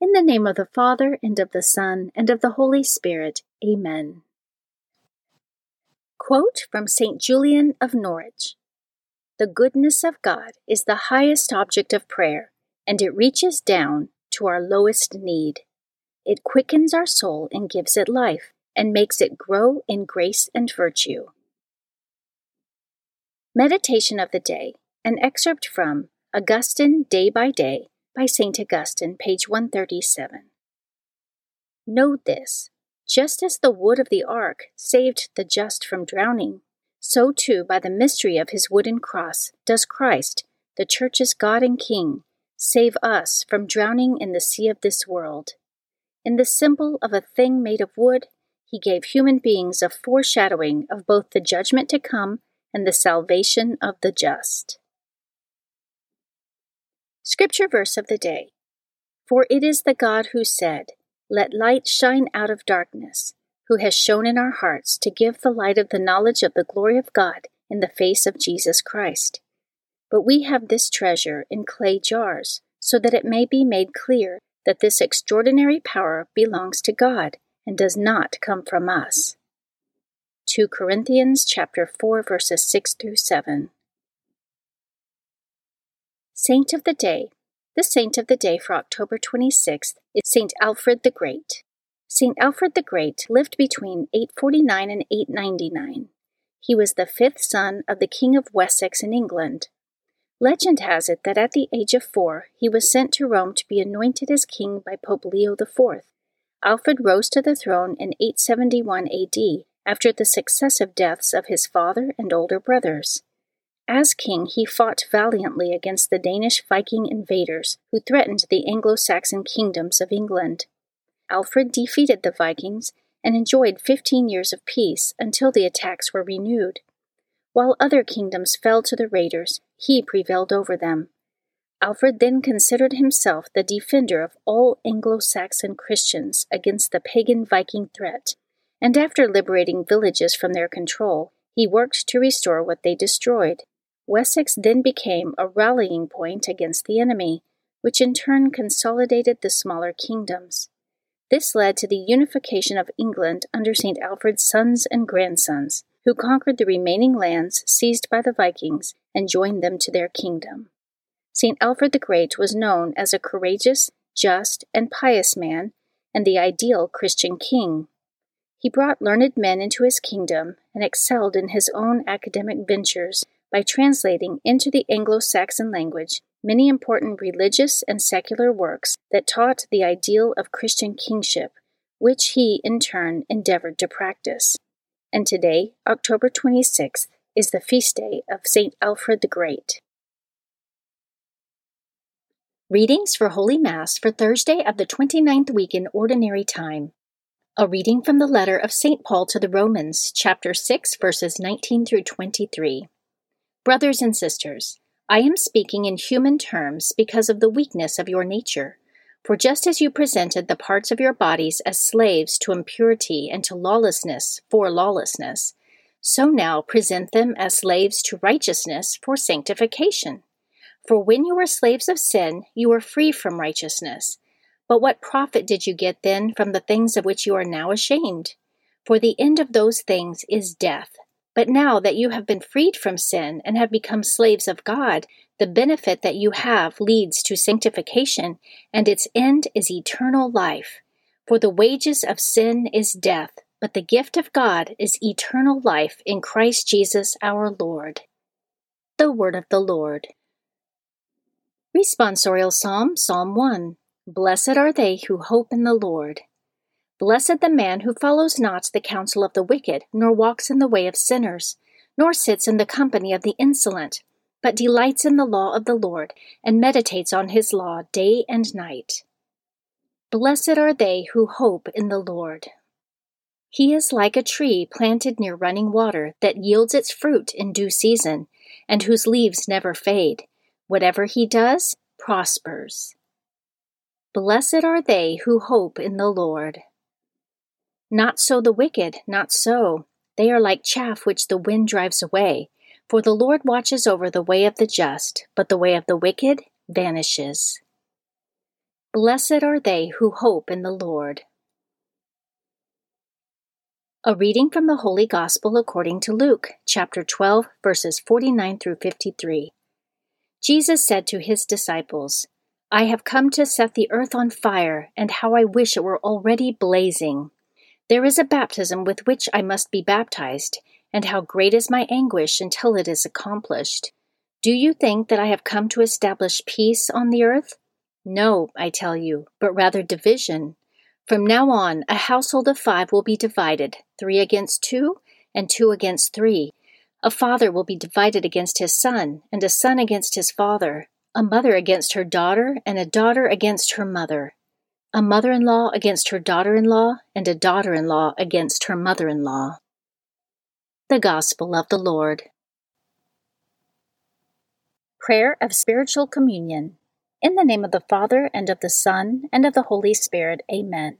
In the name of the Father, and of the Son, and of the Holy Spirit. Amen. Quote from St. Julian of Norwich The goodness of God is the highest object of prayer, and it reaches down to our lowest need. It quickens our soul and gives it life, and makes it grow in grace and virtue. Meditation of the Day, an excerpt from Augustine Day by Day by St. Augustine, page 137. Note this just as the wood of the ark saved the just from drowning, so too, by the mystery of his wooden cross, does Christ, the Church's God and King, save us from drowning in the sea of this world. In the symbol of a thing made of wood, he gave human beings a foreshadowing of both the judgment to come and the salvation of the just. Scripture verse of the day For it is the God who said, Let light shine out of darkness, who has shone in our hearts to give the light of the knowledge of the glory of God in the face of Jesus Christ. But we have this treasure in clay jars, so that it may be made clear that this extraordinary power belongs to God and does not come from us. 2 Corinthians chapter 4 verses 6 through 7. Saint of the Day. The saint of the day for October 26th is Saint Alfred the Great. Saint Alfred the Great lived between 849 and 899. He was the fifth son of the King of Wessex in England. Legend has it that at the age of four he was sent to Rome to be anointed as king by Pope Leo IV. Alfred rose to the throne in 871 AD after the successive deaths of his father and older brothers. As king, he fought valiantly against the Danish Viking invaders who threatened the Anglo Saxon kingdoms of England. Alfred defeated the Vikings and enjoyed fifteen years of peace until the attacks were renewed. While other kingdoms fell to the raiders, he prevailed over them. Alfred then considered himself the defender of all Anglo Saxon Christians against the pagan Viking threat, and after liberating villages from their control, he worked to restore what they destroyed. Wessex then became a rallying point against the enemy, which in turn consolidated the smaller kingdoms. This led to the unification of England under St. Alfred's sons and grandsons, who conquered the remaining lands seized by the Vikings and joined them to their kingdom. St. Alfred the Great was known as a courageous, just, and pious man, and the ideal Christian king. He brought learned men into his kingdom and excelled in his own academic ventures by translating into the Anglo Saxon language many important religious and secular works that taught the ideal of Christian kingship, which he in turn endeavored to practice. And today, October 26th, is the feast day of St. Alfred the Great. Readings for Holy Mass for Thursday of the 29th week in Ordinary Time. A reading from the letter of St. Paul to the Romans, chapter 6, verses 19 through 23. Brothers and sisters, I am speaking in human terms because of the weakness of your nature. For just as you presented the parts of your bodies as slaves to impurity and to lawlessness for lawlessness, so now present them as slaves to righteousness for sanctification. For when you were slaves of sin, you were free from righteousness. But what profit did you get then from the things of which you are now ashamed? For the end of those things is death. But now that you have been freed from sin and have become slaves of God, the benefit that you have leads to sanctification, and its end is eternal life. For the wages of sin is death, but the gift of God is eternal life in Christ Jesus our Lord. The Word of the Lord. Responsorial Psalm, Psalm 1. Blessed are they who hope in the Lord. Blessed the man who follows not the counsel of the wicked, nor walks in the way of sinners, nor sits in the company of the insolent but delights in the law of the Lord, and meditates on his law day and night. Blessed are they who hope in the Lord. He is like a tree planted near running water that yields its fruit in due season, and whose leaves never fade. Whatever he does prospers. Blessed are they who hope in the Lord. Not so the wicked, not so. They are like chaff which the wind drives away. For the Lord watches over the way of the just, but the way of the wicked vanishes. Blessed are they who hope in the Lord. A reading from the Holy Gospel according to Luke, chapter 12, verses 49 through 53. Jesus said to his disciples, I have come to set the earth on fire, and how I wish it were already blazing. There is a baptism with which I must be baptized and how great is my anguish until it is accomplished. Do you think that I have come to establish peace on the earth? No, I tell you, but rather division. From now on, a household of five will be divided, three against two, and two against three. A father will be divided against his son, and a son against his father, a mother against her daughter, and a daughter against her mother, a mother in law against her daughter in law, and a daughter in law against her mother in law. The Gospel of the Lord. Prayer of Spiritual Communion. In the name of the Father, and of the Son, and of the Holy Spirit. Amen.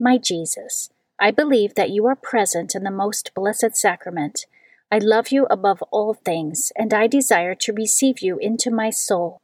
My Jesus, I believe that you are present in the most blessed sacrament. I love you above all things, and I desire to receive you into my soul.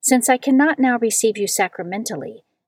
Since I cannot now receive you sacramentally,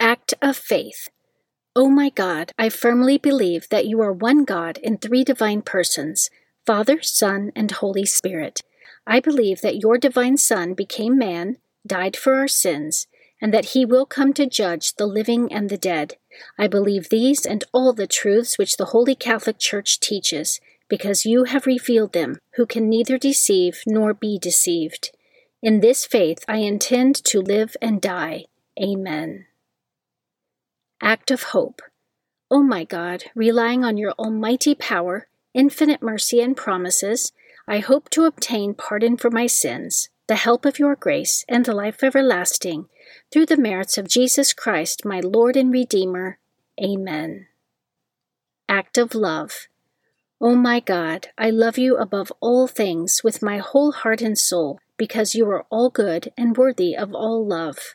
Act of Faith. O oh my God, I firmly believe that you are one God in three divine persons Father, Son, and Holy Spirit. I believe that your divine Son became man, died for our sins, and that he will come to judge the living and the dead. I believe these and all the truths which the Holy Catholic Church teaches, because you have revealed them, who can neither deceive nor be deceived. In this faith I intend to live and die. Amen. Act of Hope. O oh my God, relying on your almighty power, infinite mercy, and promises, I hope to obtain pardon for my sins, the help of your grace, and the life everlasting, through the merits of Jesus Christ, my Lord and Redeemer. Amen. Act of Love. O oh my God, I love you above all things with my whole heart and soul because you are all good and worthy of all love.